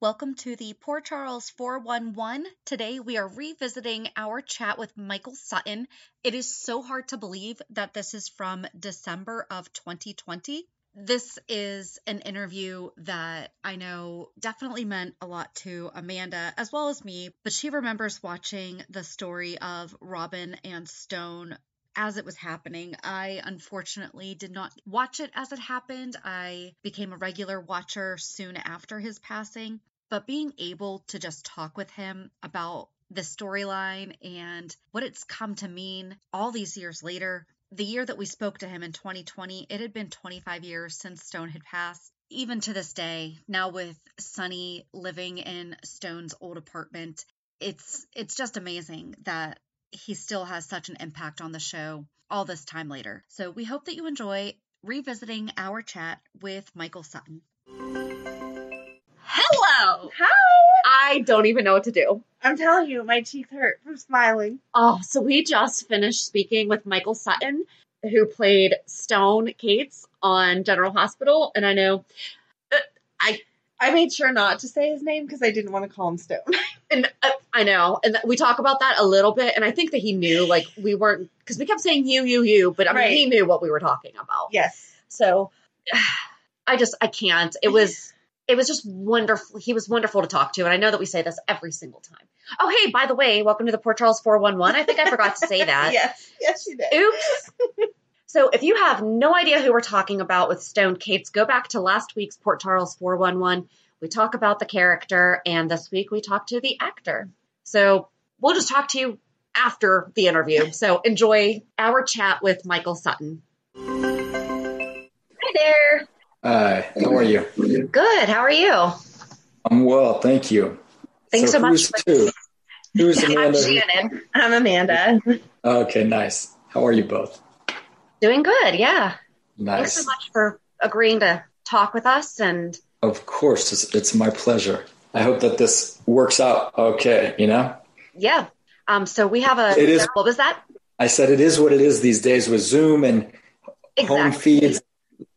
welcome to the Port Charles 411. Today we are revisiting our chat with Michael Sutton. It is so hard to believe that this is from December of 2020. This is an interview that I know definitely meant a lot to Amanda as well as me, but she remembers watching the story of Robin and Stone as it was happening. I unfortunately did not watch it as it happened. I became a regular watcher soon after his passing, but being able to just talk with him about the storyline and what it's come to mean all these years later the year that we spoke to him in 2020, it had been 25 years since Stone had passed. Even to this day, now with Sonny living in Stone's old apartment, it's it's just amazing that he still has such an impact on the show all this time later. So we hope that you enjoy revisiting our chat with Michael Sutton. Hello. Hi. I don't even know what to do. I'm telling you, my teeth hurt from smiling. Oh, so we just finished speaking with Michael Sutton, who played Stone Cates on General Hospital, and I know I made sure not to say his name because I didn't want to call him Stone. and uh, I know, and we talk about that a little bit, and I think that he knew, like we weren't because we kept saying you, you, you, but I mean Right. he knew what we were talking about. yes. So I just I can't. It was it was just wonderful. He was wonderful to talk to, and I know that we say this every single time. Oh, hey, by the way, welcome to the Port Charles 411. I think I forgot to say that. yes. Yes, you did. Oops. so if you have no idea who we're talking about with Stone Cates, go back to last week's Port Charles 411. We talk about the character, and this week we talk to the actor. So we'll just talk to you after the interview. So enjoy our chat with Michael Sutton. Hi there. Hi, how are you? Good. How are you? I'm well, thank you. Thanks so, much. who's For- Two? Who's I'm Amanda? Shannon. I'm Amanda. Okay, nice. How are you both? Doing good. Yeah. Thanks so much for agreeing to talk with us. And Of course, it's, it's my pleasure. I hope that this works out okay, you know? yeah. Um, so we have a. It is- What was that? I said it is what it is these days with Zoom and home feeds,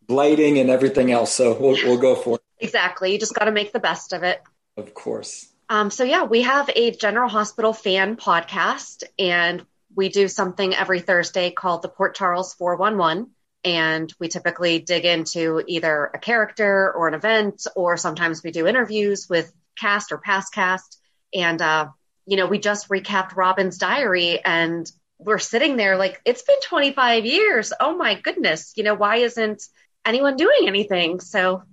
lighting, and everything else. So we'll, we'll go for it, Exactly. You just got to make the best of it. of course. Um, so yeah, we have a General Hospital fan podcast, and we do something every Thursday called the Port Charles 411. And we typically dig into either a character or an event, or sometimes we do interviews with cast or past cast. And, uh, you know, we just recapped Robin's diary and we're sitting there like, it's been 25 years. Oh my goodness. You know, why isn't anyone doing anything? So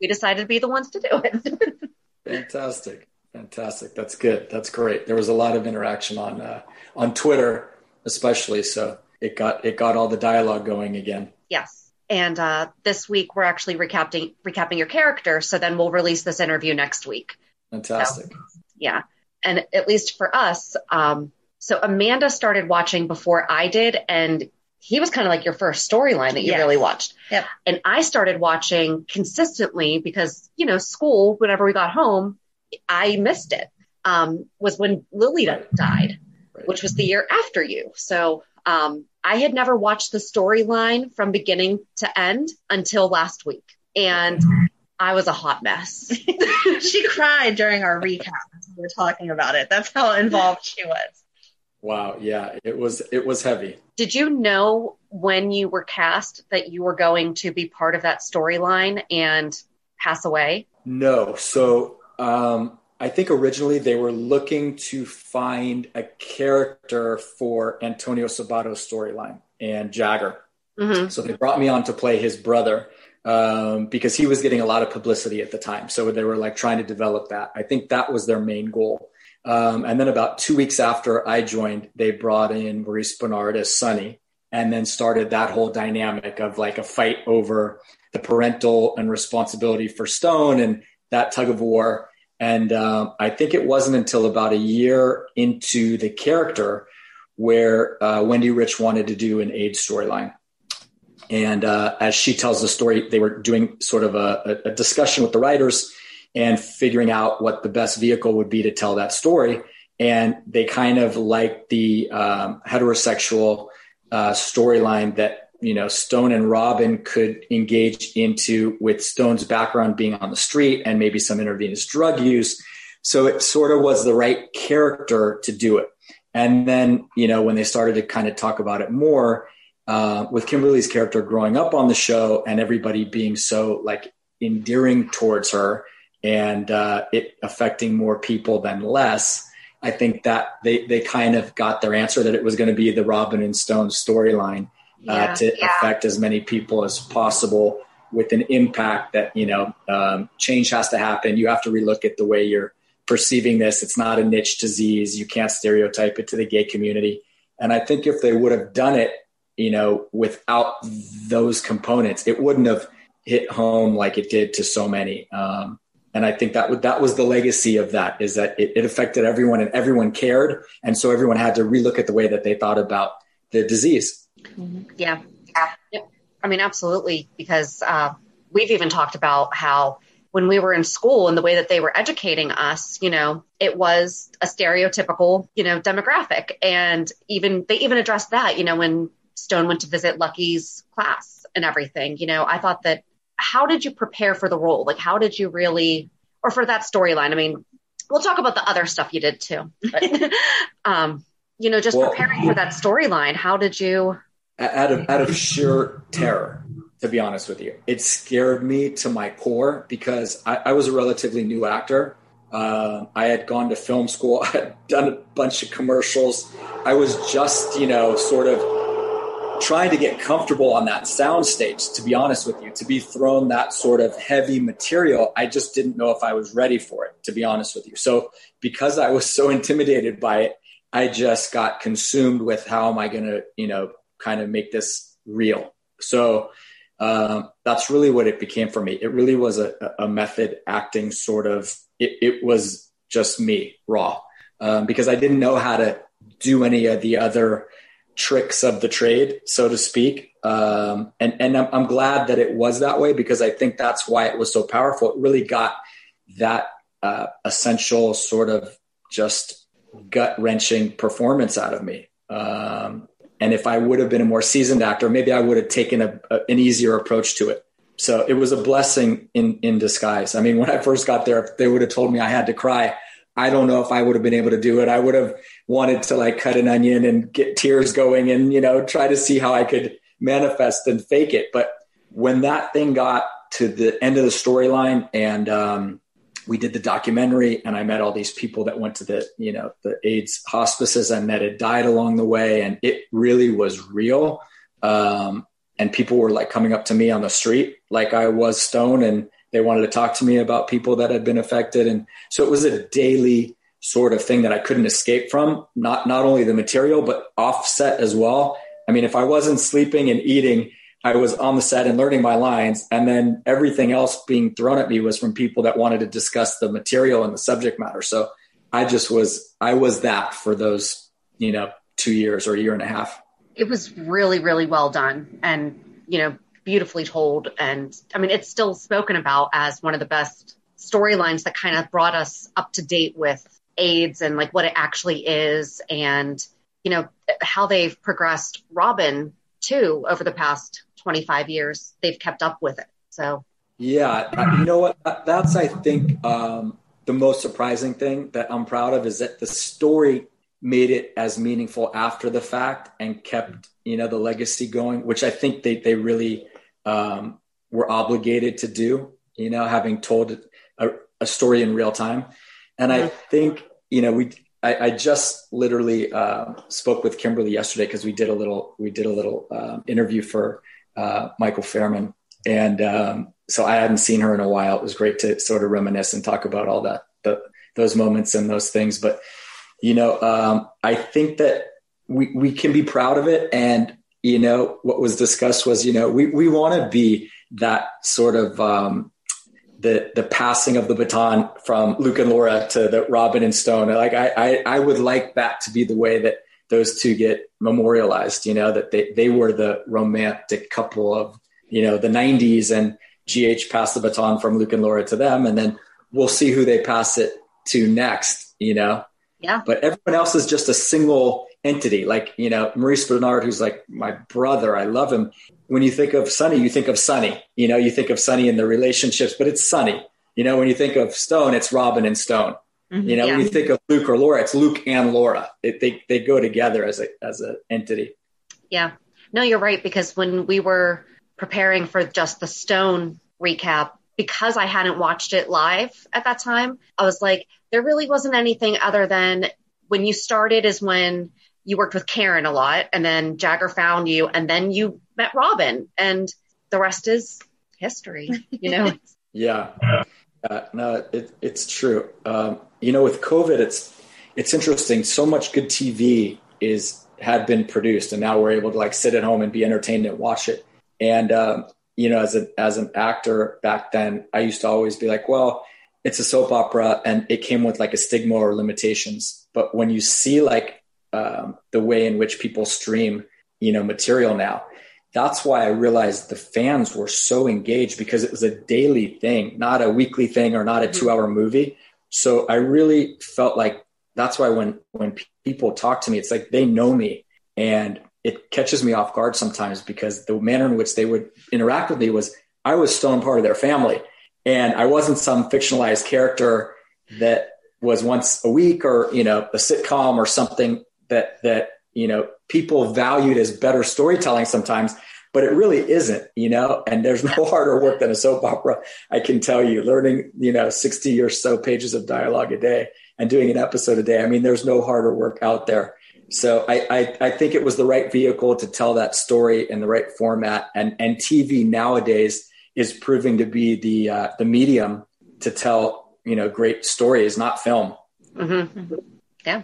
we decided to be the ones to do it. Fantastic. Fantastic. That's good. That's great. There was a lot of interaction on uh, on Twitter, especially. So it got it got all the dialogue going again. Yes. And uh, this week we're actually recapping recapping your character. So then we'll release this interview next week. Fantastic. So, yeah. And at least for us, um, so Amanda started watching before I did, and he was kind of like your first storyline that you Yes. really watched. Yep. And I started watching consistently because, you know, school, whenever we got home, I missed it. Um, was when Lily died, which was the year after you. So um, I had never watched the storyline from beginning to end until last week. And I was a hot mess. she cried during our recap. We were talking about it. That's how involved she was. Wow. Yeah. It was it was heavy. Did you know when you were cast that you were going to be part of that storyline and pass away? No. So um, I think originally they were looking to find a character for Antonio Sabato's storyline and Jagger. Mm-hmm. So they brought me on to play his brother um, because he was getting a lot of publicity at the time. So they were like trying to develop that. I think that was their main goal. Um, and then about two weeks after I joined, they brought in Maurice Benard as Sonny and then started that whole dynamic of like a fight over the parental and responsibility for Stone and that tug of war. And um, I think it wasn't until about a year into the character where uh, Wendy Riche wanted to do an AIDS storyline. And uh, as she tells the story, they were doing sort of a, a discussion with the writers and figuring out what the best vehicle would be to tell that story. And they kind of liked the um, heterosexual uh, storyline that you know Stone and Robin could engage into with Stone's background being on the street and maybe some intravenous drug use. So it sort of was the right character to do it. And then you know when they started to kind of talk about it more uh, with Kimberly's character growing up on the show and everybody being so like endearing towards her and uh, it affecting more people than less. I think that they, they kind of got their answer that it was going to be the Robin and Stone storyline uh, to Yeah. affect as many people as possible with an impact that, you know, um, change has to happen. You have to relook at the way you're perceiving this. It's not a niche disease. You can't stereotype it to the gay community. And I think if they would have done it, you know, without those components, it wouldn't have hit home like it did to so many. Um, and I think that would, that was the legacy of that is that it, it affected everyone and everyone cared. And so everyone had to relook at the way that they thought about the disease. Yeah. Yep. I mean, absolutely. Because uh, we've even talked about how when we were in school and the way that they were educating us, you know, it was a stereotypical, you know, demographic. And even they even addressed that, you know, when Stone went to visit Lucky's class and everything, you know, I thought that how did you prepare for the role? Like, how did you really, or for that storyline? I mean, we'll talk about the other stuff you did too. But, um, you know, just Well- preparing for that storyline, how did you? Out of out of sheer terror to be honest with you. It scared me to my core because i, I was a relatively new actor. Uh, i had gone to film school. I had done a bunch of commercials. I was just you know sort of trying to get comfortable on that sound stage to be honest with you to be thrown that sort of heavy material. I just didn't know if i was ready for it to be honest with you. So because i was so intimidated by it i just got consumed with how am i going to you know kind of make this real. So um, that's really what it became for me. It really was a, a method acting sort of. It, it was just me raw um, because I didn't know how to do any of the other tricks of the trade, so to speak. Um, and and I'm, I'm glad that it was that way because I think that's why it was so powerful. It really got that uh, essential sort of just gut wrenching performance out of me. Um, and if I would have been a more seasoned actor, maybe I would have taken a, a, an easier approach to it. So it was a blessing in, in disguise. I mean, when I first got there, if they would have told me I had to cry, I don't know if I would have been able to do it. I would have wanted to like cut an onion and get tears going and, you know, try to see how I could manifest and fake it. But when that thing got to the end of the storyline and, um, we did the documentary and I met all these people that went to the, you know, the AIDS hospices and met had died along the way. And it really was real. Um, and people were like coming up to me on the street, like I was Stone and they wanted to talk to me about people that had been affected. And so it was a daily sort of thing that I couldn't escape from, not, not only the material, but offset as well. I mean, if I wasn't sleeping and eating, I was on the set and learning my lines. And then everything else being thrown at me was from people that wanted to discuss the material and the subject matter. So I just was, I was that for those, you know, two years or a year and a half. It was really, really well done and, you know, beautifully told. And I mean, it's still spoken about as one of the best storylines that kind of brought us up to date with AIDS and like what it actually is and, you know, how they've progressed Robin too over the past 25 years. They've kept up with it. So, yeah, you know what? That's, I think, um, the most surprising thing that I'm proud of is that the story made it as meaningful after the fact and kept you know the legacy going which i think they, they really um, were obligated to do you know having told a, a story in real time and i think you know we i, I just literally uh, spoke with kimberly yesterday because we did a little we did a little uh, interview for uh, michael fairman and um, so i hadn't seen her in a while it was great to sort of reminisce and talk about all that the, those moments and those things but you know, um, I think that we, we can be proud of it. And, you know, what was discussed was, you know, we, we want to be that sort of, um, the, the passing of the baton from Luke and Laura to the Robin and Stone. Like I, I, I would like that to be the way that those two get memorialized, you know, that they, they were the romantic couple of, you know, the 90s and GH passed the baton from Luke and Laura to them. And then we'll see who they pass it to next, you know? Yeah. But everyone else is just a single entity. Like, you know, Maurice Benard, who's like my brother, I love him. When you think of Sonny, you think of Sonny. You know, you think of Sonny and the relationships, but it's Sonny. You know, when you think of Stone, it's Robin and Stone. Mm-hmm, you know, yeah. when you think of Luke or Laura, it's Luke and Laura. It, they they go together as a as an entity. Yeah. No, you're right because when we were preparing for just the Stone recap, because I hadn't watched it live at that time, I was like, there really wasn't anything other than when you started is when you worked with Karen a lot and then Jagger found you and then you met Robin and the rest is history, you know? yeah. No, it, it's true. Um, you know, with COVID, it's, it's interesting. So much good TV is, had been produced and now we're able to like sit at home and be entertained and watch it. And, um, you know, as a, as an actor back then, I used to always be like, well, it's a soap opera and it came with like a stigma or limitations. But when you see like um, the way in which people stream, you know, material now, that's why I realized the fans were so engaged because it was a daily thing, not a weekly thing or not a mm-hmm. two hour movie. So I really felt like that's why when, when people talk to me, it's like they know me and it catches me off guard sometimes because the manner in which they would interact with me was I was still in part of their family and I wasn't some fictionalized character that was once a week or you know a sitcom or something that that you know people valued as better storytelling sometimes but it really isn't you know and there's no harder work than a soap opera i can tell you learning you know 60 or so pages of dialogue a day and doing an episode a day i mean there's no harder work out there so I, I, I think it was the right vehicle to tell that story in the right format and and tv nowadays is proving to be the uh, the medium to tell you know great stories, not film. Mm-hmm. Yeah.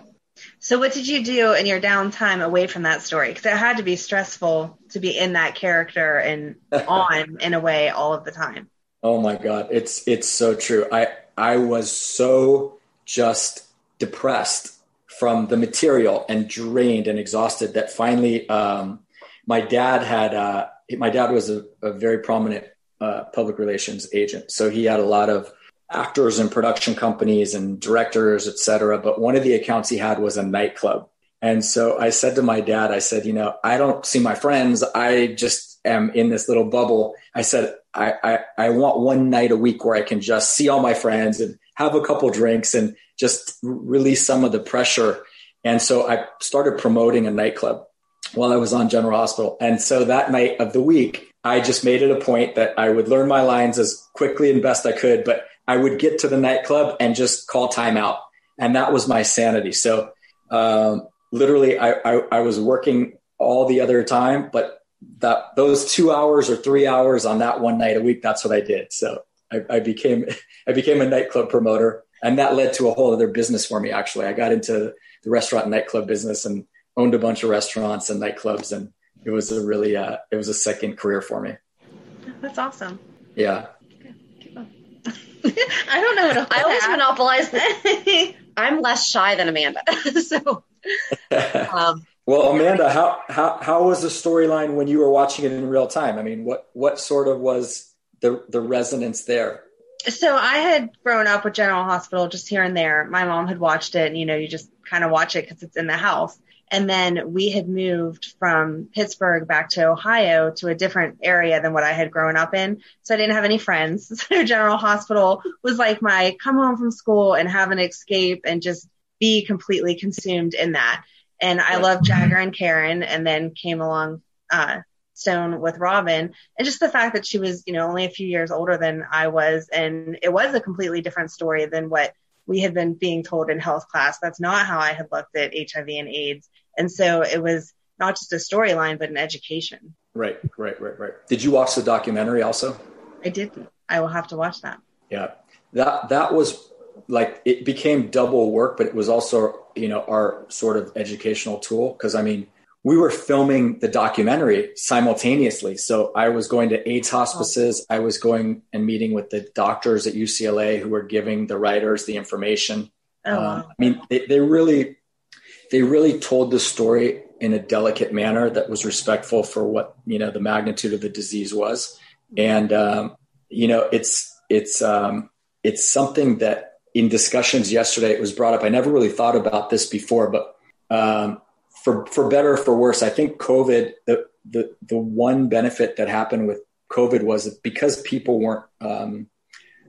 So, what did you do in your downtime away from that story? Because it had to be stressful to be in that character and on in a way all of the time. Oh my God, it's it's so true. I I was so just depressed from the material and drained and exhausted that finally um, my dad had uh, my dad was a, a very prominent uh, public relations agent. So he had a lot of actors and production companies and directors, et cetera. But one of the accounts he had was a nightclub. And so I said to my dad, I said, you know, I don't see my friends. I just am in this little bubble. I said, I, I, I want one night a week where I can just see all my friends and have a couple drinks and just release some of the pressure. And so I started promoting a nightclub while I was on General Hospital. And so that night of the week, I just made it a point that I would learn my lines as quickly and best I could, but I would get to the nightclub and just call timeout. And that was my sanity. So um, literally, I, I, I was working all the other time, but that those two hours or three hours on that one night a week, that's what I did. So I, I became I became a nightclub promoter, and that led to a whole other business for me. Actually, I got into the restaurant and nightclub business and owned a bunch of restaurants and nightclubs, and it was a really uh, it was a second career for me. That's awesome. Yeah. I don't know. What I always monopolize. The, I'm less shy than Amanda, so. Um, well, Amanda, how, how how was the storyline when you were watching it in real time? I mean, what what sort of was the the resonance there? So I had grown up with General Hospital just here and there. My mom had watched it, and you know, you just kind of watch it because it's in the house. And then we had moved from Pittsburgh back to Ohio to a different area than what I had grown up in. So I didn't have any friends. So General Hospital was like my come home from school and have an escape and just be completely consumed in that. And I loved Jagger and Karen and then came along, uh, Stone with Robin and just the fact that she was, you know, only a few years older than I was. And it was a completely different story than what we had been being told in health class. That's not how I had looked at HIV and AIDS. And so it was not just a storyline, but an education. Right, right, right, right. Did you watch the documentary also? I didn't. I will have to watch that. Yeah. That that was like it became double work, but it was also, you know, our sort of educational tool. Cause I mean, we were filming the documentary simultaneously. So I was going to AIDS hospices. I was going and meeting with the doctors at UCLA who were giving the writers the information. Oh, um, I mean, they, they really, they really told the story in a delicate manner that was respectful for what, you know, the magnitude of the disease was. And, um, you know, it's, it's, um, it's something that in discussions yesterday, it was brought up. I never really thought about this before, but, um, for for better or for worse, I think COVID the the the one benefit that happened with COVID was that because people weren't um,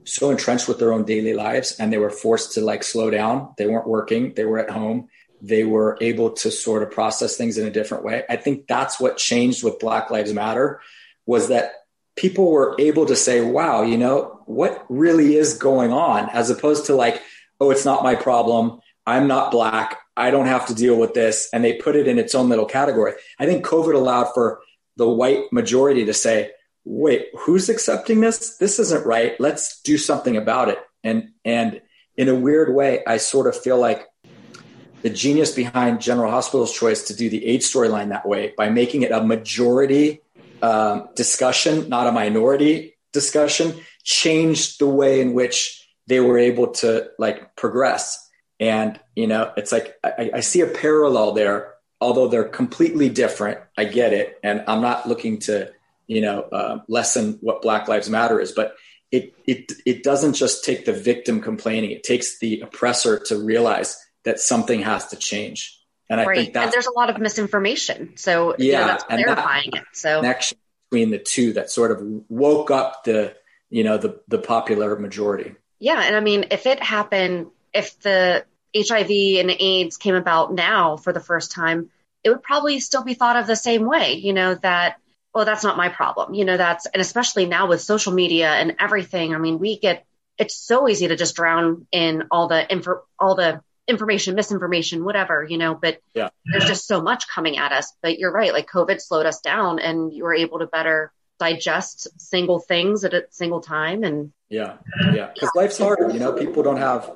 so entrenched with their own daily lives and they were forced to like slow down. They weren't working. They were at home. They were able to sort of process things in a different way. I think that's what changed with Black Lives Matter was that people were able to say, wow, you know, what really is going on as opposed to like, oh, it's not my problem. I'm not black. I don't have to deal with this. And they put it in its own little category. I think COVID allowed for the white majority to say, wait, who's accepting this? This isn't right. Let's do something about it. And, and in a weird way, I sort of feel like the genius behind General Hospital's choice to do the AIDS storyline that way by making it a majority um, discussion, not a minority discussion, changed the way in which they were able to like progress and, you know, it's like I, I see a parallel there, although they're completely different. I get it. And I'm not looking to, you know, uh, lessen what Black Lives Matter is, but it, it, it doesn't just take the victim complaining, it takes the oppressor to realize that something has to change. And I right. think and there's a lot of misinformation. So yeah, you know, that's clarifying that it. So connection between the two that sort of woke up the, you know, the, the popular majority. Yeah. And I mean, if it happened if the HIV and AIDS came about now for the first time, it would probably still be thought of the same way, you know, that, well, that's not my problem. You know, that's, and especially now with social media and everything, I mean, we get, it's so easy to just drown in all the info, all the information, misinformation, whatever, you know, but yeah. there's just so much coming at us. But you're right, like COVID slowed us down and you were able to better digest single things at a single time. And yeah, yeah, because life's hard. You know, people don't have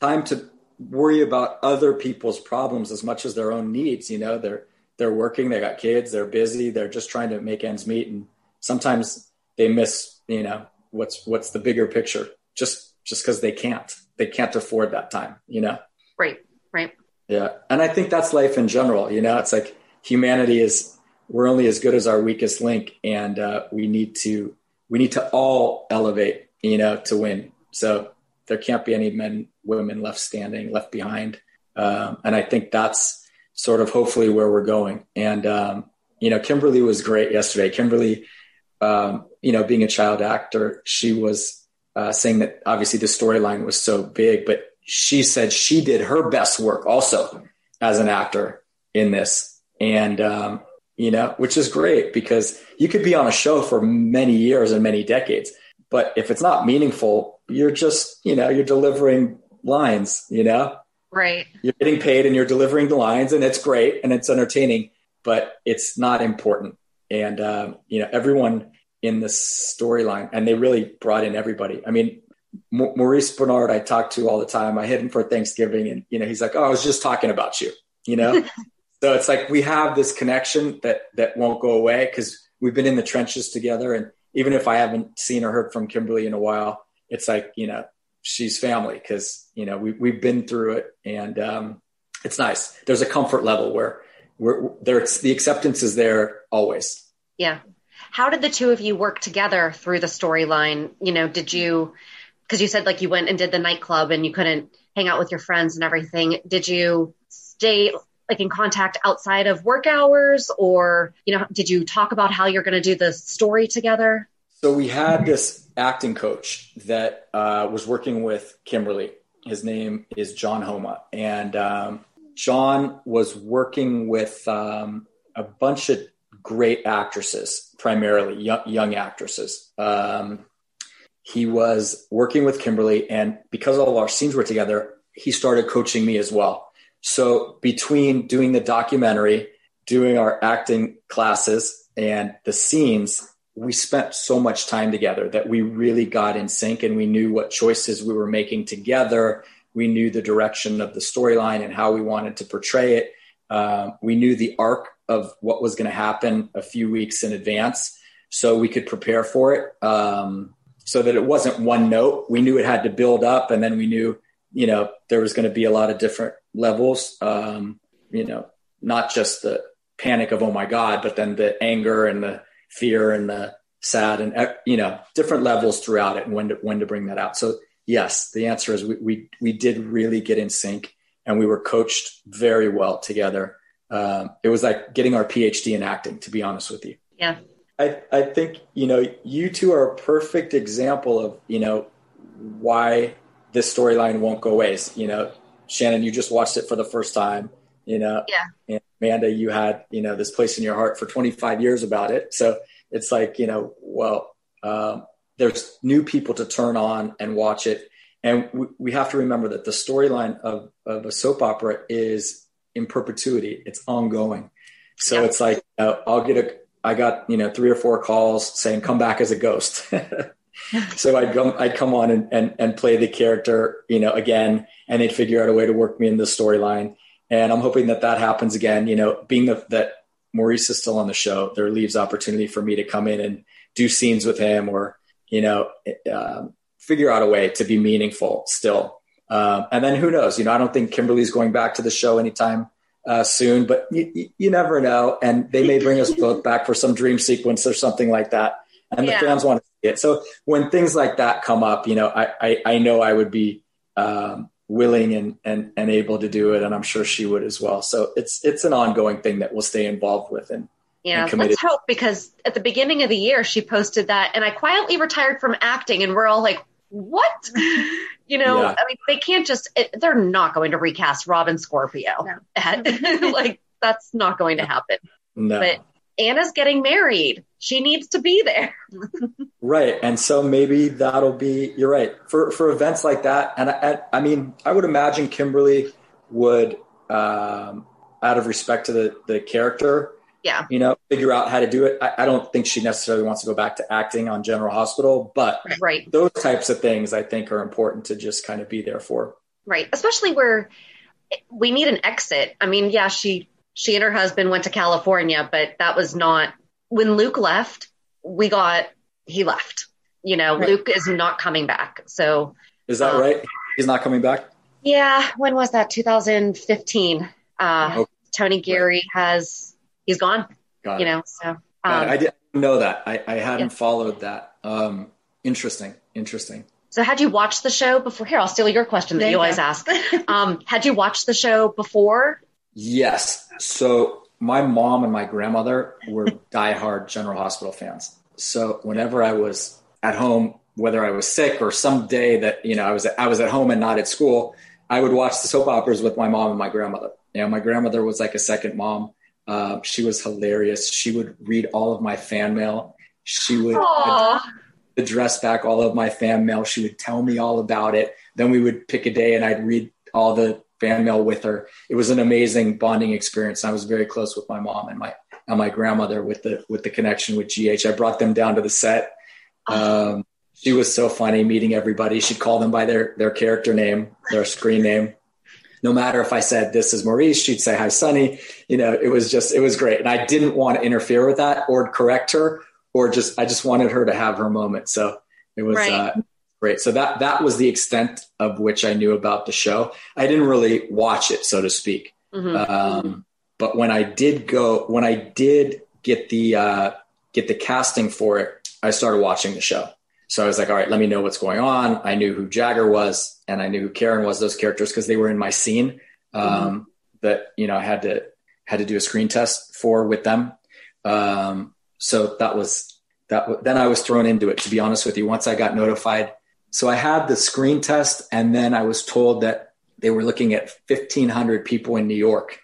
time to worry about other people's problems as much as their own needs. You know, they're they're working, they got kids, they're busy, they're just trying to make ends meet, and sometimes they miss, you know, what's what's the bigger picture just just because they can't they can't afford that time. You know. Right. Right. Yeah, and I think that's life in general. You know, it's like humanity is we're only as good as our weakest link, and uh, we need to we need to all elevate. You know, to win. So there can't be any men, women left standing, left behind. Um, and I think that's sort of hopefully where we're going. And, um, you know, Kimberly was great yesterday. Kimberly, um, you know, being a child actor, she was uh, saying that obviously the storyline was so big, but she said she did her best work also as an actor in this. And, um, you know, which is great because you could be on a show for many years and many decades, but if it's not meaningful, you're just, you know, you're delivering lines, you know? Right. You're getting paid and you're delivering the lines and it's great and it's entertaining, but it's not important. And, um, you know, everyone, in the storyline, and they really brought in everybody. I mean, Maurice Benard, I talk to all the time. I hit him for Thanksgiving, and you know, he's like, "Oh, I was just talking about you," you know. so it's like we have this connection that that won't go away because we've been in the trenches together, and even if I haven't seen or heard from Kimberly in a while, it's like you know, she's family because you know we we've been through it, and um, it's nice. There's a comfort level where we're there's the acceptance is there always. Yeah. How did the two of you work together through the storyline? You know, did you because you said like you went and did the nightclub and you couldn't hang out with your friends and everything. Did you stay like in contact outside of work hours or, you know, did you talk about how you're going to do the story together? So we had this acting coach that uh, was working with Kimberly. His name is John Homa. And um, John was working with um, a bunch of great actresses, primarily young, young actresses. Um, he was working with Kimberly, and because all of our scenes were together, he started coaching me as well. So between doing the documentary, doing our acting classes, and the scenes, we spent so much time together that we really got in sync and we knew what choices we were making together. We knew the direction of the storyline and how we wanted to portray it. Um, we knew the arc of what was going to happen a few weeks in advance so we could prepare for it. Um, so that it wasn't one note. We knew it had to build up, and then we knew, you know, there was going to be a lot of different levels. Um, you know, not just the panic of oh my god, but then the anger and the fear and the sad and you know different levels throughout it and when to when to bring that out. So yes, the answer is we we, we did really get in sync and we were coached very well together. Um, it was like getting our PhD in acting, to be honest with you. Yeah. I, I think, you know, you two are a perfect example of, you know, why this storyline won't go waste. You know, Shannon, you just watched it for the first time, you know, yeah. and Amanda, you had, you know, this place in your heart for 25 years about it. So it's like, you know, well, um, there's new people to turn on and watch it. And we, we have to remember that the storyline of, of a soap opera is in perpetuity. It's ongoing. So yeah. it's like, uh, I'll get a, I got you know three or four calls saying come back as a ghost. so I'd come I'd come on and, and and play the character you know again, and they'd figure out a way to work me in the storyline. And I'm hoping that that happens again. You know, being the, that Maurice is still on the show, there leaves opportunity for me to come in and do scenes with him, or you know, um, figure out a way to be meaningful still. Um, and then who knows? You know, I don't think Kimberly's going back to the show anytime uh, soon, but you, you, never know. And they may bring us both back for some dream sequence or something like that. And yeah. the fans want to see it. So when things like that come up, you know, I, I, I know I would be um, willing and, and, and able to do it. And I'm sure she would as well. So it's, it's an ongoing thing that we'll stay involved with. And, yeah, let's hope because at the beginning of the year, she posted that and I quietly retired from acting and we're all like, what? You know, yeah. I mean, they can't just, it, they're not going to recast Robin Scorpio. No. like, that's not going to happen. No. But Anna's getting married. She needs to be there. right. And so maybe that'll be, you're right. For, for events like that. And I, I mean, I would imagine Kimberly would, um, out of respect to the, the character, yeah. You know figure out how to do it. I, I, don't think she necessarily wants to go back to acting on general hospital but right. Those types of things i think are important to just kind of be there for. Right. Especially where we need an exit. I mean yeah she she and her husband went to california but that was not when luke left we got he left. You know right. luke is not coming back. So is that um, right? He's not coming back? Yeah. When was that? 2015 uh, okay. tony geary has he's gone. Got you it. know, so um, I didn't know that. I, I hadn't yeah. followed that. Um, interesting. Interesting. So had you watched the show before? Here, I'll steal your question that you, you always ask. Um, had you watched the show before? Yes. So my mom and my grandmother were diehard General Hospital fans. So whenever I was at home, whether I was sick or some day that you know I was I was at home and not at school, I would watch the soap operas with my mom and my grandmother. You know, my grandmother was like a second mom. Uh, she was hilarious. She would read all of my fan mail. She would address back all of my fan mail. She would tell me all about it. Then we would pick a day and I'd read all the fan mail with her. It was an amazing bonding experience. I was very close with my mom and my and my grandmother with the with the connection with GH. I brought them down to the set. Um, she was so funny meeting everybody. She'd call them by their their character name, their screen name. No matter if I said this is Maurice, she'd say hi, Sonny. You know, it was just it was great, and I didn't want to interfere with that or correct her or just I just wanted her to have her moment. So it was right. uh, great. So that that was the extent of which I knew about the show. I didn't really watch it, so to speak. Mm-hmm. Um, but when I did go, when I did get the uh, get the casting for it, I started watching the show. So I was like, all right, let me know what's going on. I knew who Jagger was, and I knew who Karen was. Those characters because they were in my scene um, mm-hmm. that you know I had to had to do a screen test for with them. Um, so that was that. Then I was thrown into it. To be honest with you, once I got notified, so I had the screen test, and then I was told that they were looking at 1,500 people in New York.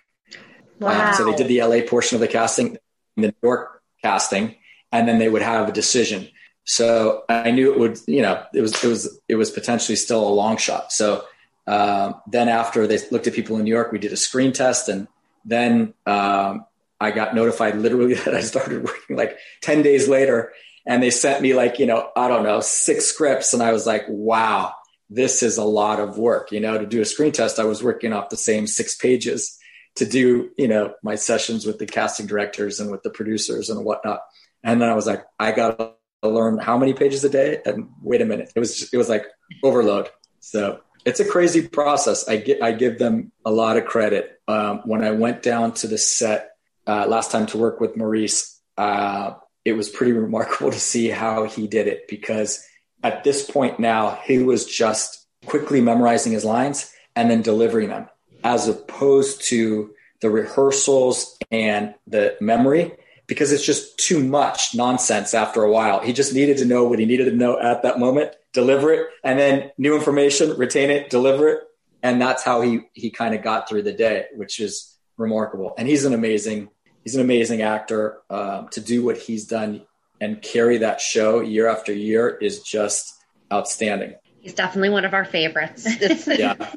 Wow. Um, so they did the LA portion of the casting, the New York casting, and then they would have a decision. So I knew it would, you know, it was it was it was potentially still a long shot. So um, then after they looked at people in New York, we did a screen test, and then um, I got notified literally that I started working like 10 days later. And they sent me like, you know, I don't know, six scripts. And I was like, wow, this is a lot of work. You know, to do a screen test, I was working off the same six pages to do, you know, my sessions with the casting directors and with the producers and whatnot. And then I was like, I got learn how many pages a day. And wait a minute, it was, just, it was like overload. So it's a crazy process. I get, I give them a lot of credit. Um, when I went down to the set uh, last time to work with Maurice, uh, it was pretty remarkable to see how he did it because at this point now, he was just quickly memorizing his lines and then delivering them as opposed to the rehearsals and the memory because it's just too much nonsense after a while. He just needed to know what he needed to know at that moment, deliver it, and then new information, retain it, deliver it. And that's how he he kind of got through the day, which is remarkable. And he's an amazing he's an amazing actor. Um, to do what he's done and carry that show year after year is just outstanding. He's definitely one of our favorites. yeah,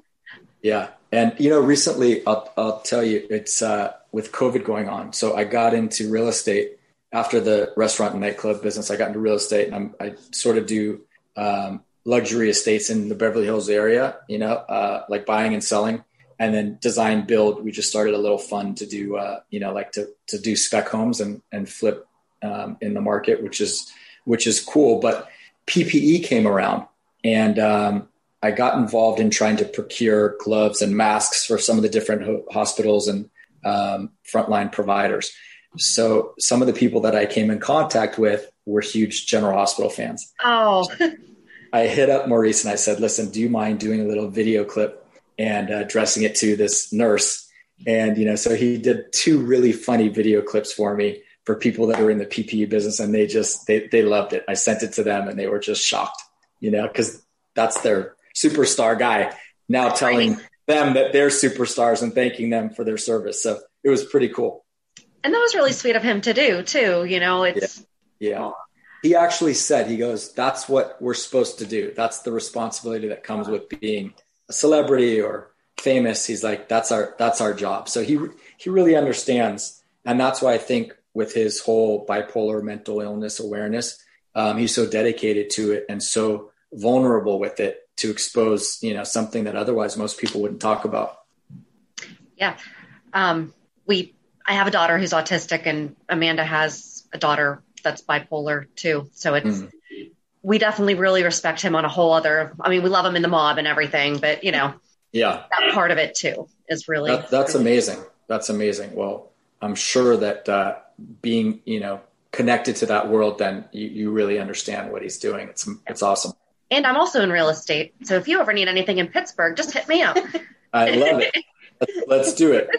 yeah. And you know, recently I'll I'll tell you it's uh, with COVID going on. So I got into real estate after the restaurant and nightclub business. I got into real estate, and I'm, i sort of do um, luxury estates in the Beverly Hills area. You know, uh, like buying and selling and then design build we just started a little fund to do uh, you know like to to do spec homes and and flip um, in the market which is which is cool but ppe came around and um, i got involved in trying to procure gloves and masks for some of the different ho- hospitals and um, frontline providers so some of the people that i came in contact with were huge general hospital fans oh i hit up maurice and i said listen do you mind doing a little video clip and uh, dressing it to this nurse. And, you know, so he did two really funny video clips for me for people that are in the PPE business. And they just, they, they loved it. I sent it to them and they were just shocked, you know, cause that's their superstar guy now telling them that they're superstars and thanking them for their service. So it was pretty cool. And that was really sweet of him to do too. You know, it's, yeah. yeah. He actually said, he goes, that's what we're supposed to do. That's the responsibility that comes with being a celebrity or famous he's like that's our that's our job so he he really understands and that's why i think with his whole bipolar mental illness awareness um, he's so dedicated to it and so vulnerable with it to expose you know something that otherwise most people wouldn't talk about yeah um, we i have a daughter who's autistic and amanda has a daughter that's bipolar too so it's mm we definitely really respect him on a whole other. I mean, we love him in the mob and everything, but you know, yeah, that part of it too is really that, that's amazing. That's amazing. Well, I'm sure that uh, being you know connected to that world, then you, you really understand what he's doing. It's it's awesome. And I'm also in real estate, so if you ever need anything in Pittsburgh, just hit me up. I love it. Let's, do it.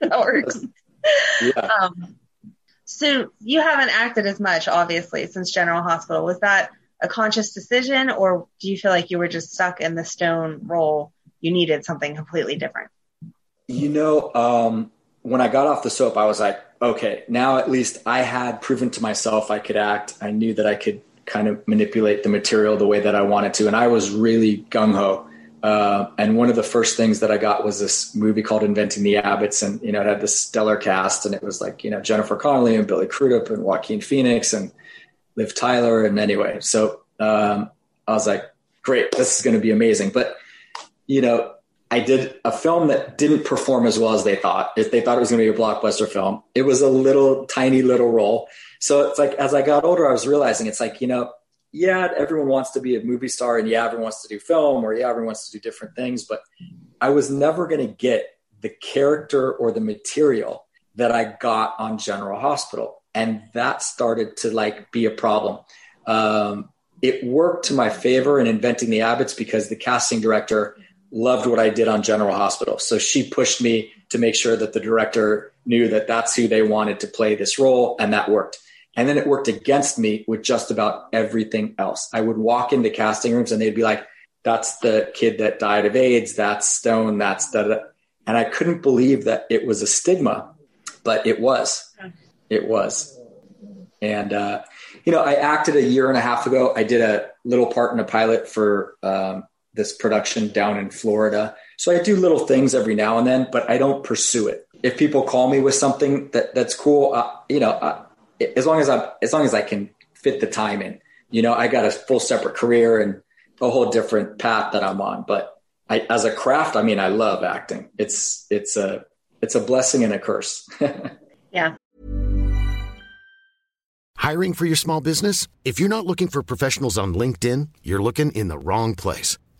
That works. Yeah. Um, so you haven't acted as much, obviously, since General Hospital. Was that a conscious decision, or do you feel like you were just stuck in the stone role? You needed something completely different. You know, um, when I got off the soap, I was like, okay, now at least I had proven to myself I could act. I knew that I could kind of manipulate the material the way that I wanted to, and I was really gung ho Uh, and one of the first things that I got was this movie called Inventing the Abbotts, and you know it had this stellar cast, and it was like you know Jennifer Connelly and Billy Crudup and Joaquin Phoenix and Liv Tyler, and anyway, so um, I was like, great, this is going to be amazing. But you know, I did a film that didn't perform as well as they thought. They thought it was going to be a blockbuster film, it was a little tiny little role. So it's like as I got older, I was realizing it's like you know yeah, everyone wants to be a movie star and yeah, everyone wants to do film or yeah, everyone wants to do different things, but I was never going to get the character or the material that I got on General Hospital. And that started to like be a problem. Um, it worked to my favor in inventing the Abbotts because the casting director loved what I did on General Hospital. So she pushed me to make sure that the director knew that that's who they wanted to play this role, and that worked. And then it worked against me with just about everything else. I would walk into casting rooms and they'd be like, that's the kid that died of AIDS. That's Stone. That's that. And I couldn't believe that it was a stigma, but it was. It was. And, uh, you know, I acted a year and a half ago. I did a little part in a pilot for um, this production down in Florida. So I do little things every now and then, but I don't pursue it. If people call me with something that that's cool, uh, you know, uh, as long as I as long as I can fit the time in. You know, I got a full separate career and a whole different path that I'm on. But I, as a craft, I mean, I love acting. It's it's a it's a blessing and a curse. yeah. Hiring for your small business? If you're not looking for professionals on LinkedIn, you're looking in the wrong place.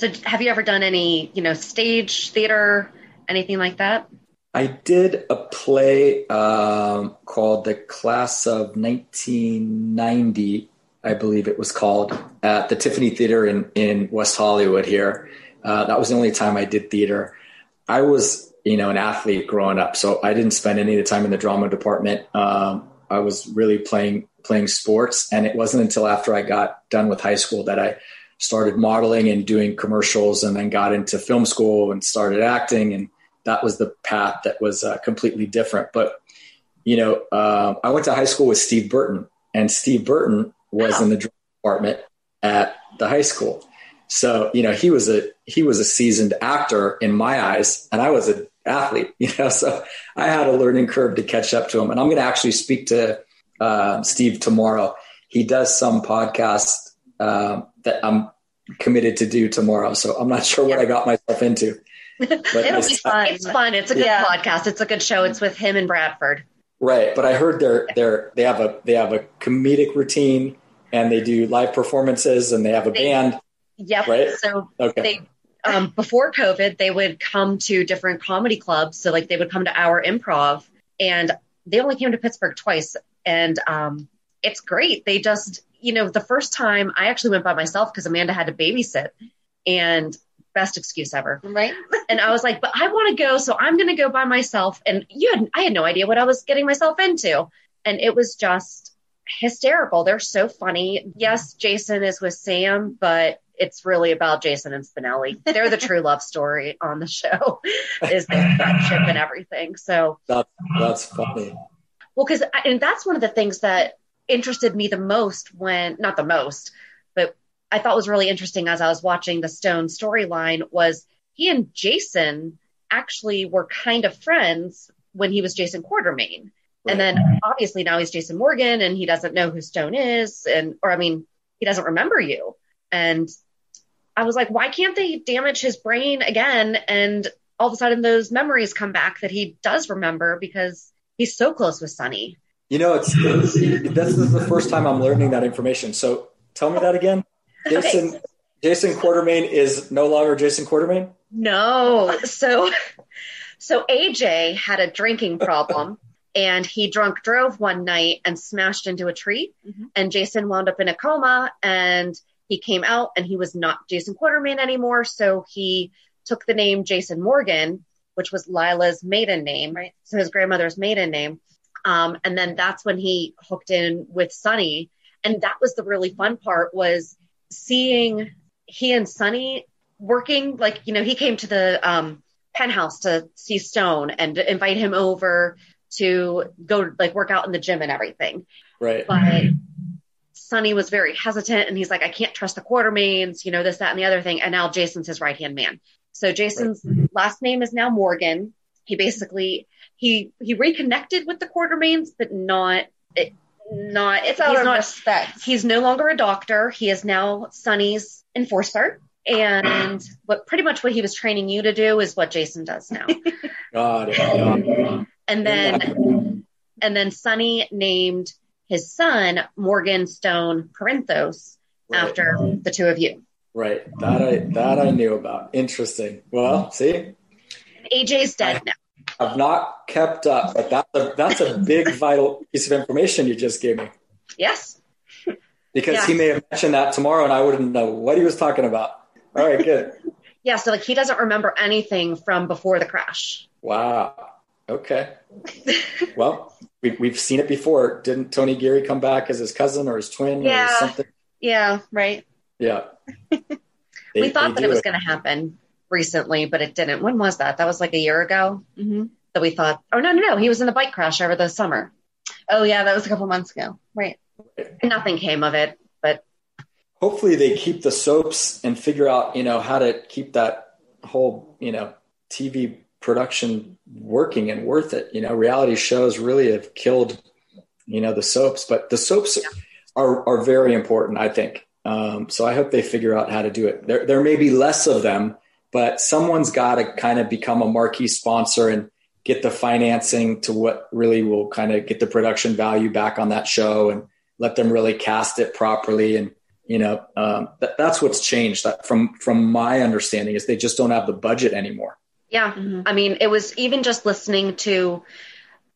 So have you ever done any, you know, stage theater, anything like that? I did a play um, called The Class of 1990, I believe it was called, at the Tiffany Theater in, in West Hollywood here. Uh, that was the only time I did theater. I was, you know, an athlete growing up, so I didn't spend any of the time in the drama department. Um, I was really playing playing sports, and it wasn't until after I got done with high school that I started modeling and doing commercials, and then got into film school and started acting and that was the path that was uh, completely different. But you know, uh, I went to high school with Steve Burton, and Steve Burton was in the department at the high school. So you know, he was a he was a seasoned actor in my eyes, and I was an athlete. You know, so I had a learning curve to catch up to him. And I'm going to actually speak to uh, Steve tomorrow. He does some podcast um, that I'm committed to do tomorrow. So I'm not sure what I got myself into. It'll be fun. It's fun. It's a good yeah. podcast. It's a good show. It's with him and Bradford. Right, but I heard they're they're they have a they have a comedic routine and they do live performances and they have a they, band. Yep. Right. So okay. they um, before COVID, they would come to different comedy clubs. So like they would come to our improv, and they only came to Pittsburgh twice, and um, it's great. They just you know the first time I actually went by myself because Amanda had to babysit, and best excuse ever. Right. and I was like, but I want to go, so I'm going to go by myself. And you had, I had no idea what I was getting myself into. And it was just hysterical. They're so funny. Yes, Jason is with Sam, but it's really about Jason and Spinelli. They're the true love story on the show, is their friendship and everything. So that's that's funny. Well, because and that's one of the things that interested me the most when not the most, but I thought was really interesting as I was watching the Stone storyline was he and Jason actually were kind of friends when he was Jason Quartermaine. Right. And then obviously now he's Jason Morgan and he doesn't know who Stone is and or I mean he doesn't remember you. And I was like, why can't they damage his brain again and all of a sudden those memories come back that he does remember because he's so close with Sonny. You know, it's, it's this is the first time I'm learning that information. So tell me that again. Jason Okay. Jason Quartermaine is no longer Jason Quartermaine. No. So so AJ had a drinking problem and he drunk drove one night and smashed into a tree mm-hmm. and Jason wound up in a coma and he came out and he was not Jason Quartermaine anymore so he took the name Jason Morgan which was Lila's maiden name right so his grandmother's maiden name um, and then that's when he hooked in with Sonny and that was the really fun part was seeing he and Sonny working like you know he came to the um penthouse to see stone and invite him over to go like work out in the gym and everything. Right. but sonny was very hesitant and he's like i can't trust the quartermaines you know this that and the other thing. And now jason's his right hand man. So jason's last name is now morgan he basically he he reconnected with the quartermaines but not it, not It's out he's of not respect. he's no longer a doctor he is now sonny's enforcer and what pretty much what he was training you to do is what jason does now Got it. And then and then sonny named his son morgan stone corinthos Right. after the two of you Right. That I that I knew about. Interesting. Well, see, aj's dead now I've not kept up, but that's a that's a big vital piece of information you just gave me. yes Because Yeah. he may have mentioned that tomorrow and I wouldn't know what he was talking about. All right, good. yeah so like he doesn't remember anything from before the crash Wow. Okay. Well, we, we've seen it before. Didn't Tony Geary come back as his cousin or his twin Yeah. or something? yeah right Yeah. we thought that it was going to happen recently but it didn't when was that that was like a year ago hmm that we thought oh no no no he was in the bike crash over the summer Oh yeah, that was a couple months ago. Right. nothing came of it but Hopefully they keep the soaps and figure out, you know, how to keep that whole, you know, TV production working and worth it. You know, reality shows really have killed, you know, the soaps, but the soaps are, are very important, I think. Um, so I hope they figure out how to do it. There, there may be less of them, but someone's got to kind of become a marquee sponsor and get the financing to what really will kind of get the production value back on that show and let them really cast it properly. And, you know, um, that, that's what's changed that from, from my understanding is they just don't have the budget anymore. Yeah. Mhm. I mean, it was even just listening to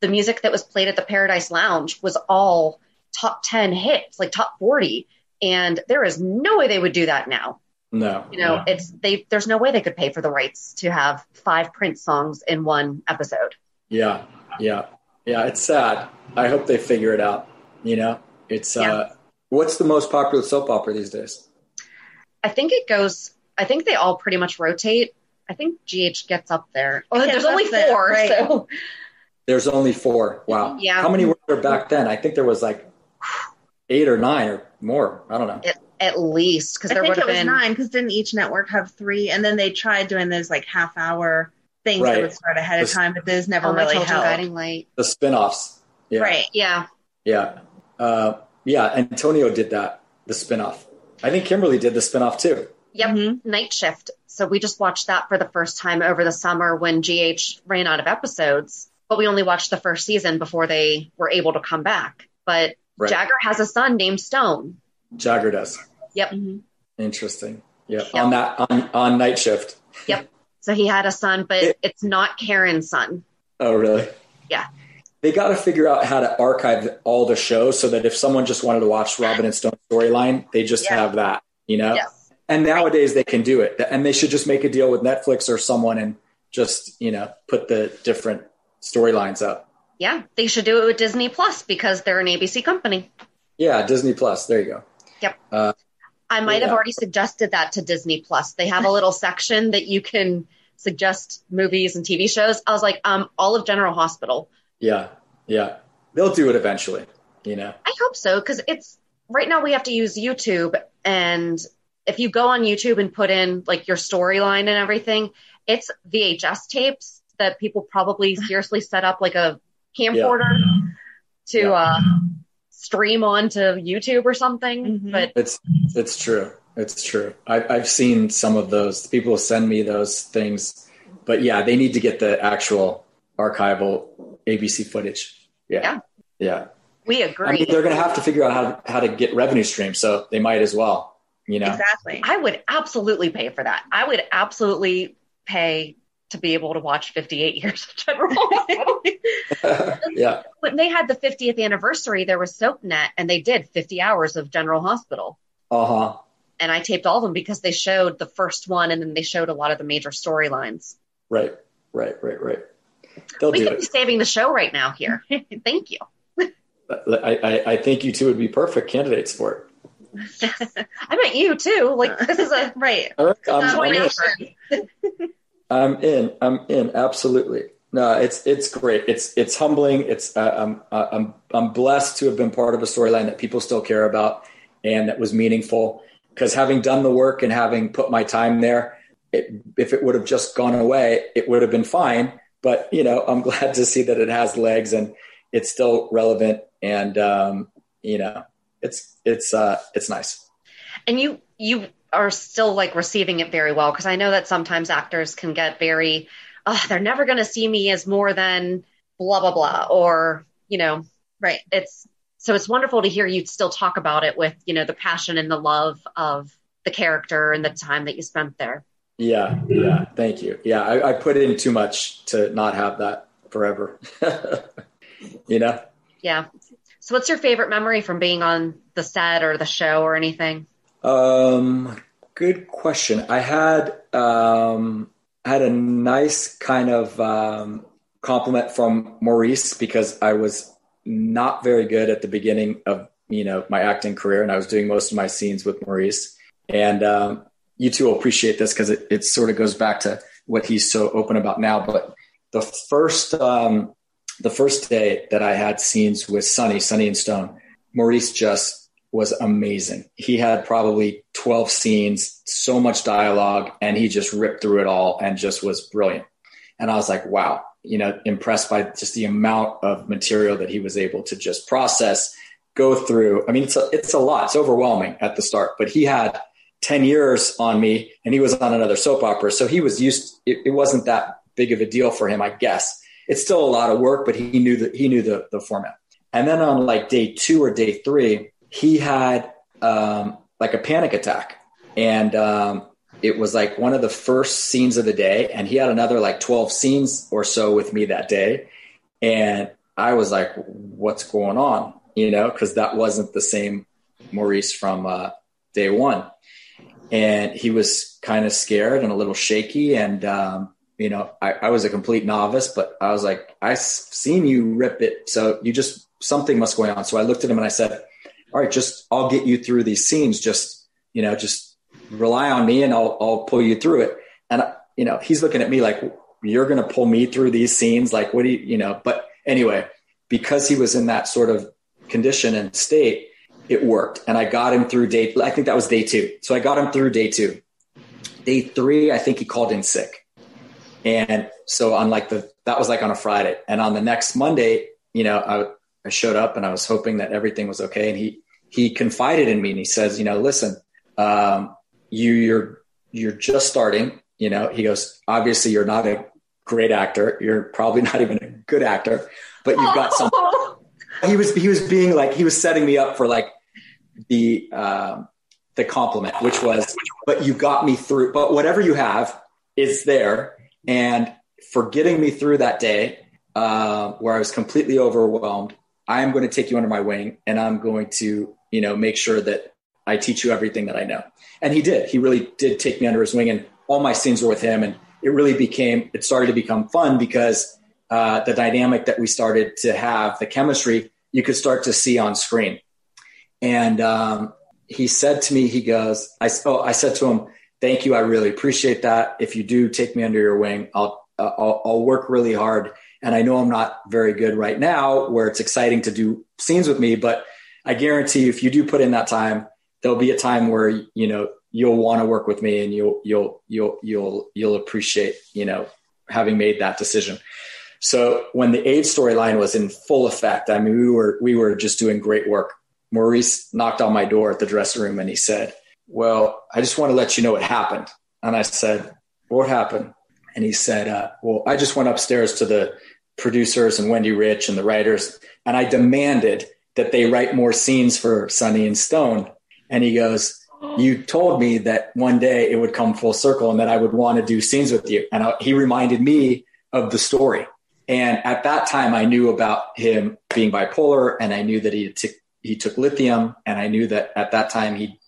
the music that was played at the Paradise Lounge was all top 10 hits, like top 40. And there is no way they would do that now. No, You know, it's they there's no way they could pay for the rights to have five Prince songs in one episode. Yeah, yeah, yeah. It's sad. I hope they figure it out. You know, it's Yeah. uh, what's the most popular soap opera these days? I think it goes I think they all pretty much rotate. I think GH gets up there. Oh, It there's only up there, four, right. so There's only four. Wow. Yeah. How many were there back then? I think there was like eight or nine or more. I don't know. at, at least because I there think would it have was been nine because didn't each network have three? And then they tried doing those like half hour things Right. that would start ahead of time, but those never Oh, really children helped. guiding light. The spin-offs. Yeah. Right. Yeah. Yeah. Uh, yeah. Antonio did that. The spin-off. I think Kimberly did the spin-off too. Yep, Mhm. Night Shift. So we just watched that for the first time over the summer when GH ran out of episodes, but we only watched the first season before they were able to come back. But Right. Jagger has a son named Stone. Jagger does. Yep. Mhm. Interesting. Yeah. Yep. On that on on night shift. Yep. So he had a son, but It- it's not Karen's son. Oh, really? Yeah. They got to figure out how to archive all the shows so that if someone just wanted to watch Robin and Stone storyline, they just Yeah. have that, you know? Yes. And nowadays they can do it. And they should just make a deal with Netflix or someone and just, you know, put the different storylines up. Yeah, they should do it with Disney Plus because they're an ABC company. Yeah, Disney Plus. There you go. Yep. Uh, I might have already suggested that to Disney Plus. They have a little section that you can suggest movies and TV shows. I was like, um, all of General Hospital. Yeah. Yeah. They'll do it eventually, you know? I hope so because it's right now we have to use YouTube, and if you go on YouTube and put in like your storyline and everything, it's VHS tapes that people probably seriously set up like a camcorder to Yeah. uh, stream onto YouTube or something. Mhm. But It's it's true. It's true. I, I've seen some of those. People send me those things, but yeah, they need to get the actual archival ABC footage. Yeah. Yeah. Yeah. We agree. I mean, they're going to have to figure out how to, how to get revenue streams. So they might as well, you know? Exactly. I would absolutely pay for that. I would absolutely pay to be able to watch 58 years of General Hospital. yeah. when they had the 50th anniversary, there was SoapNet and they did 50 hours of General Hospital. Uh huh. And I taped all of them because they showed the first one and then they showed a lot of the major storylines. Right. Right. Right. Right. They'll we do could be saving the show right now here. Thank you. I, I, I think you two would be perfect candidates for it. I meant you too. Like this is a right. All right. I'm, I'm joint in. effort. I'm in. I'm in. Absolutely. No, it's it's great. It's it's humbling. It's uh, I'm uh, I'm I'm blessed to have been part of a storyline that people still care about and that was meaningful. Because having done the work and having put my time there, it, if it would have just gone away, it would have been fine. But you know, I'm glad to see that it has legs and it's still relevant. And um, you know, it's it's uh, it's nice. and you you are still like receiving it very well because I know that sometimes actors can get very, oh, they're never going to see me as more than blah blah blah, or you know, Right. it's so it's wonderful to hear you still talk about it with you know the passion and the love of the character and the time that you spent there. Yeah, yeah. Thank you. Yeah, I, I put in too much to not have that forever. you know. Yeah. So what's your favorite memory from being on the set or the show or anything? Um, good question. I had um, had a nice kind of um, compliment from Maurice because I was not very good at the beginning of you know my acting career, and I was doing most of my scenes with Maurice. And um, you two will appreciate this because it, it sort of goes back to what he's so open about now. But the first um, the first day that I had scenes with Sonny, Sonny and Stone, Maurice just was amazing. He had probably 12 scenes, so much dialogue, and he just ripped through it all and just was brilliant. And I was like, wow, you know, impressed by just the amount of material that he was able to just process, go through. I mean, it's a, it's a lot. It's overwhelming at the start, but he had 10 years on me and he was on another soap opera. So he was used, it, it wasn't that big of a deal for him, I guess. It's still a lot of work, but he knew that he knew the, the format. And then on like day two or day three, he had um, like a panic attack. And um, it was like one of the first scenes of the day. And he had another like 12 scenes or so with me that day. And I was like, what's going on? You know, because that wasn't the same Maurice from uh, day one. And he was kind of scared and a little shaky. And, um, you know, I, I was a complete novice, but I was like, I've seen you rip it. So you just, something must go on. So I looked at him and I said, all right, just, I'll get you through these scenes. Just, you know, just rely on me and I'll, I'll pull you through it. And, you know, he's looking at me like, you're going to pull me through these scenes. Like, what do you, you know, but anyway, because he was in that sort of condition and state, it worked. And I got him through day, I think that was day two. So I got him through day two. Day three, I think he called in sick. And so on like the, that was like on a Friday. And on the next Monday, you know, I, I showed up and I was hoping that everything was okay. And he, he confided in me and he says, you know, listen, um, you, you're, you're just starting, you know, he goes, obviously you're not a great actor. You're probably not even a good actor, but you've got some, he was, he was being like, he was setting me up for like the, um, the compliment, which was, but you got me through, but whatever you have is there. And for getting me through that day, uh, where I was completely overwhelmed, I'm going to take you under my wing and I'm going to, you know, make sure that I teach you everything that I know. And he did. He really did take me under his wing, and all my scenes were with him. And it really became, it started to become fun because uh, the dynamic that we started to have, the chemistry, you could start to see on screen. And um, he said to me, he goes, I, oh, I said to him, thank you. I really appreciate that. If you do take me under your wing, I'll, uh, I'll, I'll work really hard. And I know I'm not very good right now where it's exciting to do scenes with me, but I guarantee you, if you do put in that time, there'll be a time where, you know, you'll want to work with me and you'll, you'll, you'll, you'll, you'll appreciate, you know, having made that decision. So when the age storyline was in full effect, I mean, we were, we were just doing great work. Maurice knocked on my door at the dressing room and he said, well, I just want to let you know what happened. And I said, what happened? And he said, uh, Well, I just went upstairs to the producers and Wendy Riche and the writers, and I demanded that they write more scenes for Sonny and Stone. And he goes, You told me that one day it would come full circle and that I would want to do scenes with you. And I, he reminded me of the story. And at that time, I knew about him being bipolar, and I knew that he t- he took lithium, and I knew that at that time he,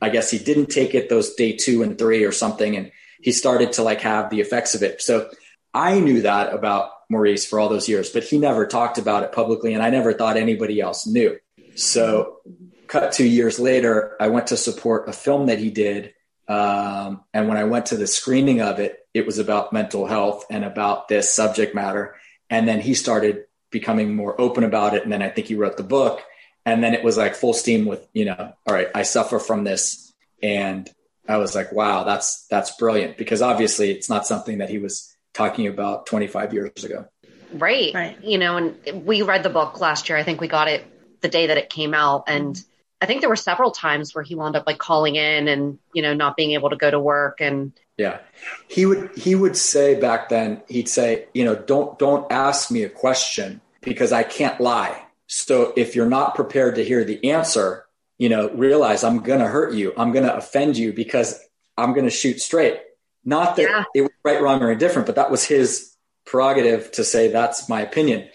I guess he didn't take it those day two and three or something, and he started to like have the effects of it. So I knew that about Maurice for all those years, but he never talked about it publicly, and I never thought anybody else knew. So, cut two years later, I went to support a film that he did. Um, and when I went to the screening of it, it was about mental health and about this subject matter. And then he started becoming more open about it. And then I think he wrote the book. And then it was like full steam with, you know, all right, I suffer from this. And I was like, wow, that's that's brilliant because obviously it's not something that he was talking about 25 years ago. Right. Right. You know, and we read the book last year. I think we got it the day that it came out. And I think there were several times where he wound up like calling in and, you know, not being able to go to work and yeah. He would he would say back then, he'd say, you know, don't don't ask me a question because I can't lie. So if you're not prepared to hear the answer, you know, realize I'm gonna hurt you. I'm gonna offend you because I'm gonna shoot straight. Not that yeah. it was right, wrong, or indifferent, but that was his prerogative to say that's my opinion.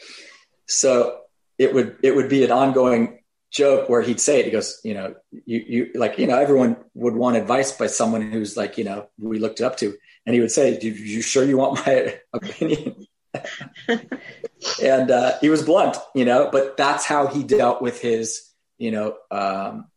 So it would it would be an ongoing joke where he'd say it. He goes, you know, you you like you know everyone would want advice by someone who's like you know we looked up to, and he would say, "You, you sure you want my opinion?" and uh, he was blunt, you know, but that's how he dealt with his you know um,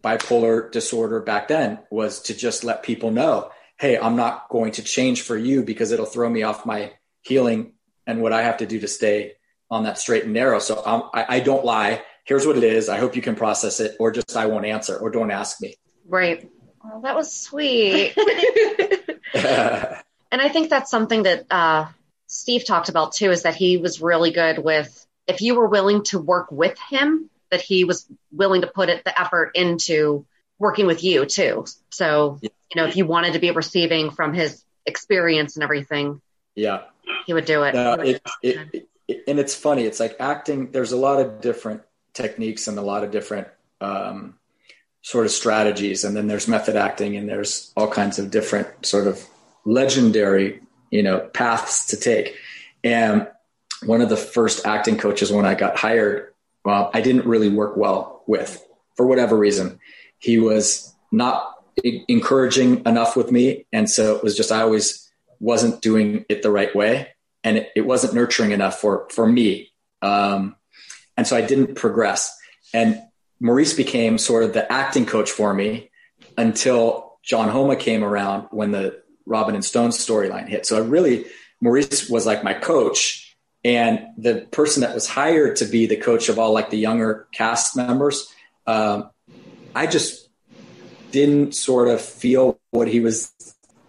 bipolar disorder back then was to just let people know, hey, I'm not going to change for you because it'll throw me off my healing and what I have to do to stay on that straight and narrow. So um, I, I don't lie here's what it is. I hope you can process it, or just I won't answer, or don't ask me. Right. Well, that was sweet. and I think that's something that uh, Steve talked about too, is that he was really good with if you were willing to work with him, that he was willing to put it, the effort into working with you too. So, yeah. you know, if you wanted to be receiving from his experience and everything, yeah, he would do it. No, it, it, it, and it's funny. It's like acting. There's a lot of different techniques and a lot of different um, sort of strategies. And then there's method acting, and there's all kinds of different sort of legendary, you know, paths to take. And one of the first acting coaches when I got hired, well, I didn't really work well with for whatever reason. He was not encouraging enough with me, and so it was just I always wasn't doing it the right way, and it, it wasn't nurturing enough for for me. Um, and so I didn't progress. And Maurice became sort of the acting coach for me until John Homa came around when the Robin and Stone storyline hit. So I really, Maurice was like my coach. And the person that was hired to be the coach of all like the younger cast members, um, I just didn't sort of feel what he was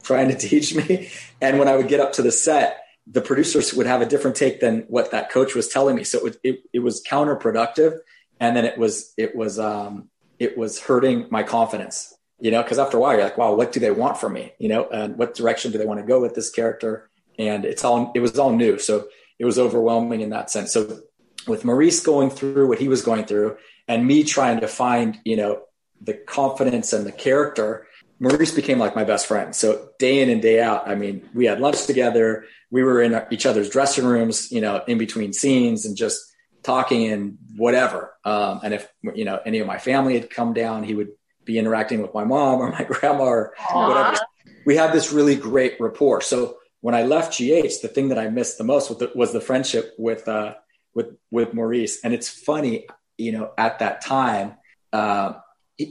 trying to teach me. And when I would get up to the set, the producers would have a different take than what that coach was telling me. So it, it, it was counterproductive. And then it was, it was, um, it was hurting my confidence, you know, cause after a while you're like, wow, what do they want from me? You know, and what direction do they want to go with this character? And it's all, it was all new. So it was overwhelming in that sense. So with Maurice going through what he was going through and me trying to find, you know, the confidence and the character, Maurice became like my best friend. So day in and day out, I mean, we had lunch together we were in each other's dressing rooms, you know, in between scenes and just talking and whatever. Um, and if, you know, any of my family had come down, he would be interacting with my mom or my grandma or Aww. whatever. We had this really great rapport. So when I left GH, the thing that I missed the most was the, was the friendship with, uh, with, with Maurice. And it's funny, you know, at that time, uh,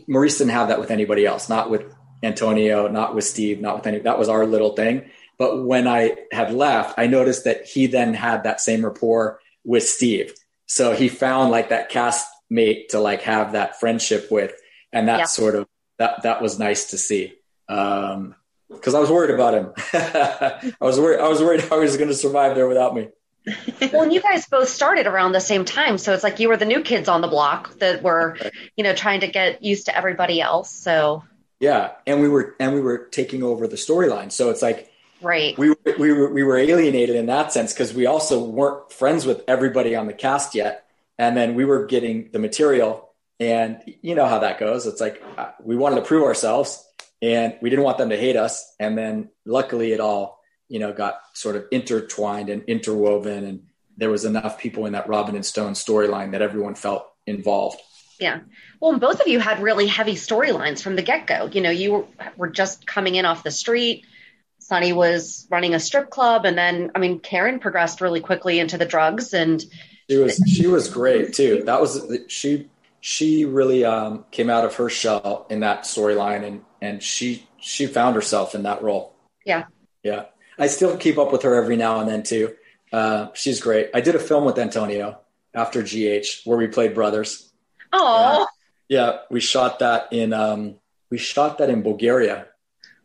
Maurice didn't have that with anybody else, not with Antonio, not with Steve, not with any, that was our little thing. But when I had left, I noticed that he then had that same rapport with Steve. So he found like that cast mate to like have that friendship with. And that yeah. sort of, that, that was nice to see. Um, cause I was worried about him. I was worried, I was worried how he was going to survive there without me. Well, and you guys both started around the same time. So it's like you were the new kids on the block that were, you know, trying to get used to everybody else. So yeah. And we were, and we were taking over the storyline. So it's like, Right. We, we, were, we were alienated in that sense because we also weren't friends with everybody on the cast yet. And then we were getting the material and you know how that goes. It's like uh, we wanted to prove ourselves and we didn't want them to hate us. And then luckily it all, you know, got sort of intertwined and interwoven and there was enough people in that Robin and Stone storyline that everyone felt involved. Yeah. Well, both of you had really heavy storylines from the get go. You know, you were, were just coming in off the street. Sonny was running a strip club. And then, I mean, Karen progressed really quickly into the drugs and she was, she was great too. That was, she, she really um, came out of her shell in that storyline and, and she, she found herself in that role. Yeah. Yeah. I still keep up with her every now and then too. Uh, she's great. I did a film with Antonio after GH where we played brothers. Oh, yeah, we shot that in um, we shot that in Bulgaria,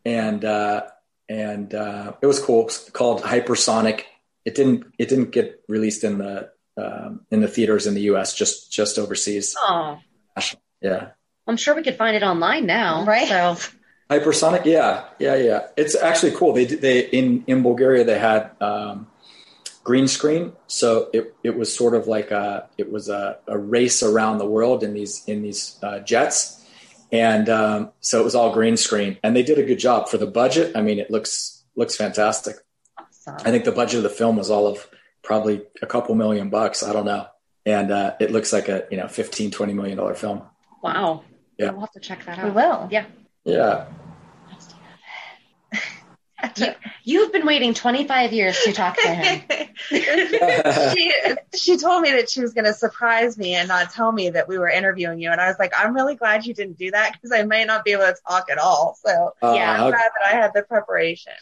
and uh, and uh, it was cool. It's called Hypersonic. It didn't it didn't get released in the um, in the theaters in the U.S. just just overseas. Oh, yeah. I'm sure we could find it online now, right? So Hypersonic, yeah, yeah, yeah. It's actually cool. They they in in Bulgaria they had um, green screen. So it, it was sort of like a, it was a, a race around the world in these, in these uh, jets. And um, so it was all green screen and they did a good job for the budget. I mean, it looks, looks fantastic. Awesome. I think the budget of the film was all of probably a couple million bucks. I don't know. And uh, it looks like a, you know, 15, 20 million dollar film. Wow. Yeah. We'll have to check that out. We will. Yeah. Yeah. You, you've been waiting 25 years to talk to him. she she told me that she was going to surprise me and not tell me that we were interviewing you, and I was like, I'm really glad you didn't do that because I may not be able to talk at all. So Uh, yeah, I'm okay. glad that I had the preparation.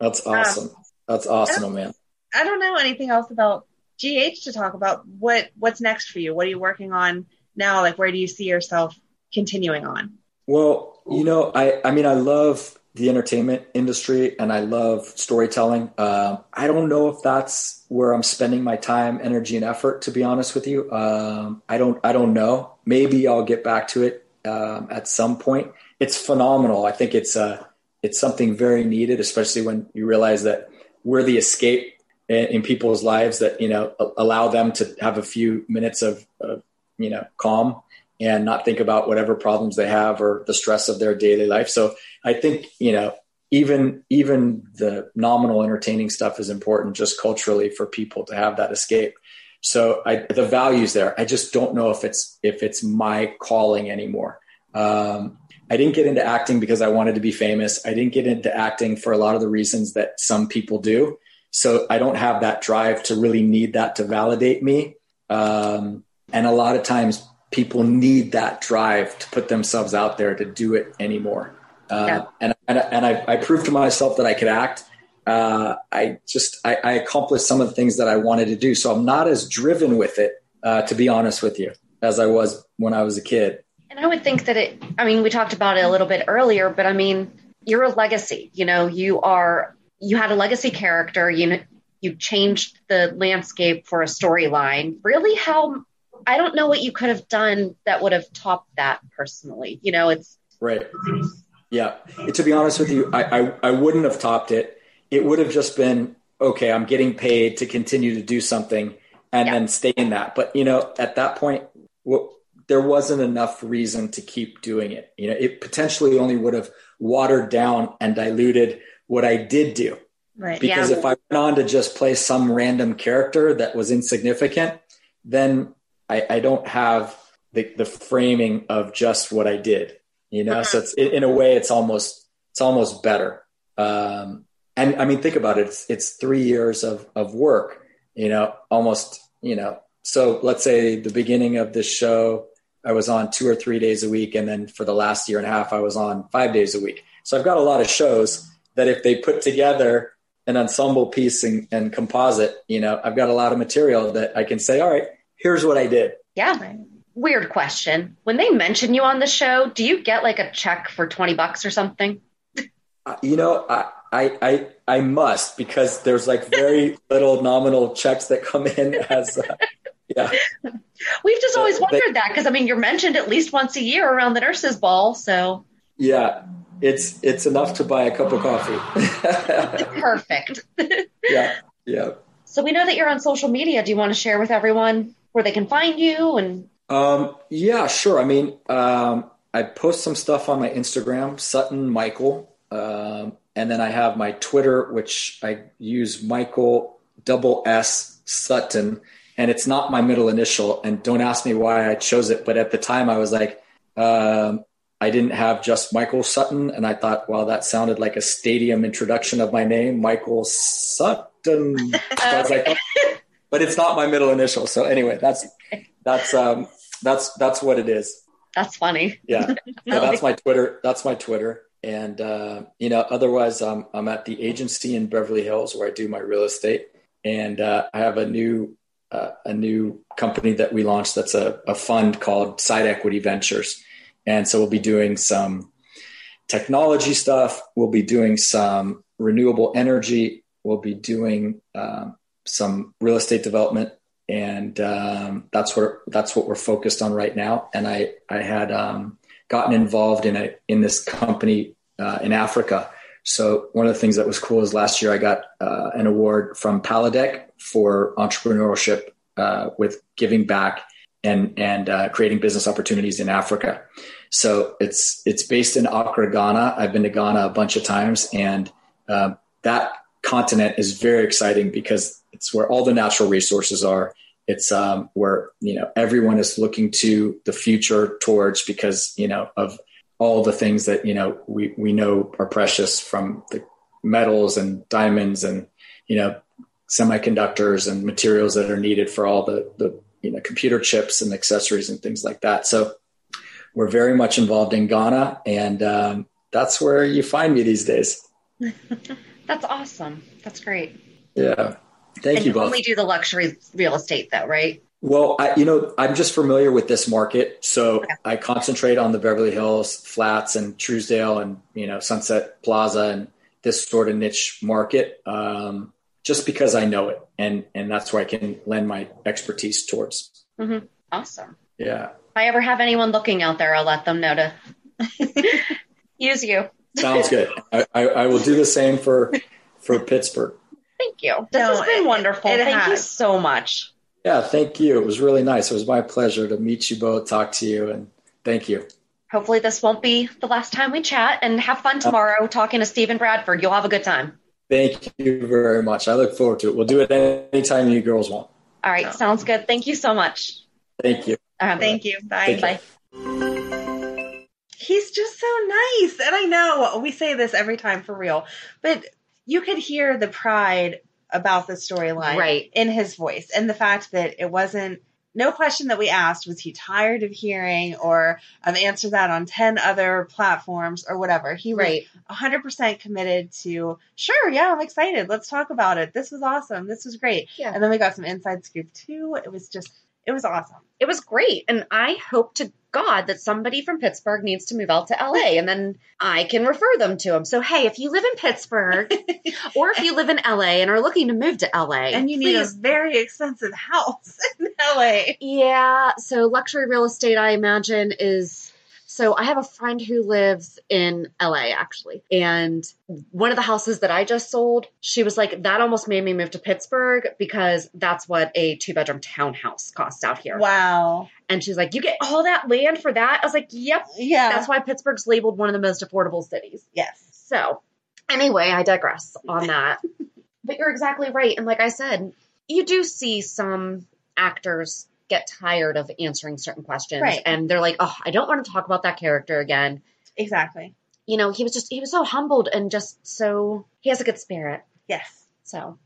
That's awesome. That's awesome, man. I don't know anything else about GH to talk about. What what's next for you? What are you working on now? Like, where do you see yourself continuing on? Well, you know, I, I mean, I love the entertainment industry and I love storytelling. Um, I don't know if that's where I'm spending my time, energy, and effort. To be honest with you, um, I don't, I don't know. Maybe I'll get back to it um, at some point. It's phenomenal. I think it's uh, it's something very needed, especially when you realize that we're the escape in, in people's lives that you know allow them to have a few minutes of, of you know calm and not think about whatever problems they have or the stress of their daily life. So I think, you know, even even the nominal entertaining stuff is important just culturally for people to have that escape. So I, the values there, I just don't know if it's if it's my calling anymore. Um, I didn't get into acting because I wanted to be famous. I didn't get into acting for a lot of the reasons that some people do. So I don't have that drive to really need that to validate me. Um, and a lot of times people need that drive to put themselves out there to do it anymore. Uh, Yeah. And and, and I, I proved to myself that I could act. Uh, I just I, I accomplished some of the things that I wanted to do. So I'm not as driven with it, uh, to be honest with you, as I was when I was a kid. And I would think that it, I mean, we talked about it a little bit earlier, but I mean, you're a legacy. You know, you are, you had a legacy character. You, kn- you changed the landscape for a storyline. Really, how, I don't know what you could have done that would have topped that personally. You know, it's, Right. Yeah. To be honest with you, I, I, I wouldn't have topped it. It would have just been, okay, I'm getting paid to continue to do something and Yeah. then stay in that. But, you know, at that point, what, there wasn't enough reason to keep doing it. You know, it potentially only would have watered down and diluted what I did do. Right. Because Yeah. if I went on to just play some random character that was insignificant, then I, I don't have the, the framing of just what I did. You know, so it's in, a way, it's almost it's almost better. Um, and I mean, think about it. It's it's three years of of work. You know, almost. You know, so let's say the beginning of this show, I was on two or three days a week, and then for the last year and a half, I was on five days a week. So I've got a lot of shows that if they put together an ensemble piece and, and composite, you know, I've got a lot of material that I can say, all right, here's what I did. yeah. Weird question. When they mention you on the show, do you get like a check for 20 bucks or something? Uh, You know, I, I, I, I must because there's like very little nominal checks that come in as, uh, yeah. We've just always they- wondered that because I mean, you're mentioned at least once a year around the nurses' ball. So Yeah. it's it's enough to buy a cup of coffee. Perfect. yeah, yeah. So we know that you're on social media. Do you want to share with everyone where they can find you and Um, yeah, sure. I mean, um, I post some stuff on my Instagram, Sutton Michael, um, and then I have my Twitter, which I use Michael double S Sutton, and it's not my middle initial. And don't ask me why I chose it, but at the time I was like, um, I didn't have just Michael Sutton, and I thought, well, that sounded like a stadium introduction of my name, Michael Sutton. So I was like, but it's not my middle initial. So anyway, that's that's um, that's that's what it is. that's funny. Yeah, yeah that's my Twitter. That's my Twitter. And uh, you know, otherwise, um, I'm at the agency in Beverly Hills where I do my real estate, and uh, I have a new uh, a new company that we launched. That's a, a fund called Side Equity Ventures, and so we'll be doing some technology stuff. We'll be doing some renewable energy. We'll be doing um, some real estate development, and um, that's what that's what we're focused on right now. And I I had um, gotten involved in a in this company uh, in Africa. So one of the things that was cool is last year I got uh, an award from Paladec for entrepreneurship uh, with giving back and and uh, creating business opportunities in Africa. So it's it's based in Accra, Ghana. I've been to Ghana a bunch of times, and um, that continent is very exciting because it's where all the natural resources are. It's um, where you know everyone is looking to the future towards because you know of all the things that you know we we know are precious from the metals and diamonds and you know semiconductors and materials that are needed for all the the you know computer chips and accessories and things like that. So we're very much involved in Ghana, and um, that's where you find me these days. That's awesome. That's great. Yeah, thank and you you both. only do the luxury real estate though, right? Well, I, you know, I'm just familiar with this market, so Okay. I concentrate on the Beverly Hills flats and Trousdale and you know Sunset Plaza and this sort of niche market, um, just because I know it and and that's where I can lend my expertise towards. Mm-hmm. Awesome. Yeah, If I ever have anyone looking out there, I'll let them know to use you. sounds good. I, I, I will do the same for for Pittsburgh. Thank you. This No, has been wonderful. it Thank you so much. Yeah, thank you. It was really nice. It was my pleasure to meet you both, talk to you, and thank you. Hopefully, this won't be the last time we chat. And have fun tomorrow talking to Stephen Bradford. You'll have a good time. Thank you very much. I look forward to it. We'll do it anytime you girls want. All right, sounds good. Thank you so much. Thank you. Uh, Thank you. Bye. Take care. Bye. He's just so nice. And I know we say this every time for real, but you could hear the pride about the storyline Right. in his voice and the fact that it wasn't no question that we asked was he tired of hearing or I've answered that on 10 other platforms or whatever. He was Right. 100% committed to, sure, yeah, I'm excited. Let's talk about it. This was awesome. This was great. Yeah. And then we got some inside scoop too. It was just, it was awesome. It was great. And I hope to God that somebody from Pittsburgh needs to move out to LA and then I can refer them to him. So, hey, if you live in Pittsburgh or if you live in LA and are looking to move to LA, And you need a very expensive house in LA. Yeah, so luxury real estate, I imagine, is so I have a friend who lives in LA actually. And one of the houses that I just sold, she was like, that almost made me move to Pittsburgh because that's what a two bedroom townhouse costs out here. Wow. And she's like, you get all that land for that? I was like, yep. Yeah. That's why Pittsburgh's labeled one of the most affordable cities. Yes. So, anyway, I digress on that. but you're exactly right. And like I said, you do see some actors get tired of answering certain questions Right. and they're like, "Oh, I don't want to talk about that character again." Exactly. You know, he was just he was so humbled and just so he has a good spirit. Yes. So,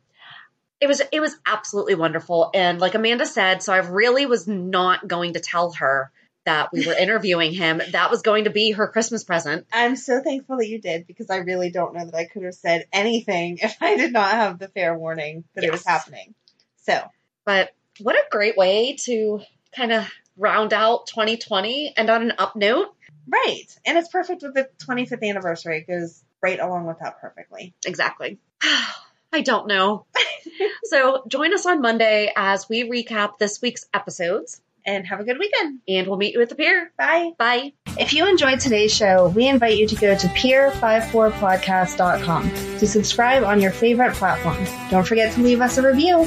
it was it was absolutely wonderful and like Amanda said, so I really was not going to tell her that we were interviewing him. That was going to be her Christmas present. I'm so thankful that you did because I really don't know that I could have said anything if I did not have the fair warning that it was happening. So, But what a great way to kind of round out 2020 and on an up note. right. And it's perfect with the 25th anniversary. It goes right along with that perfectly. Exactly. I don't know. so join us on Monday as we recap this week's episodes. and have a good weekend. And we'll meet you at the pier. Bye. Bye. If you enjoyed today's show, we invite you to go to pier54podcast.com to subscribe on your favorite platform. Don't forget to leave us a review.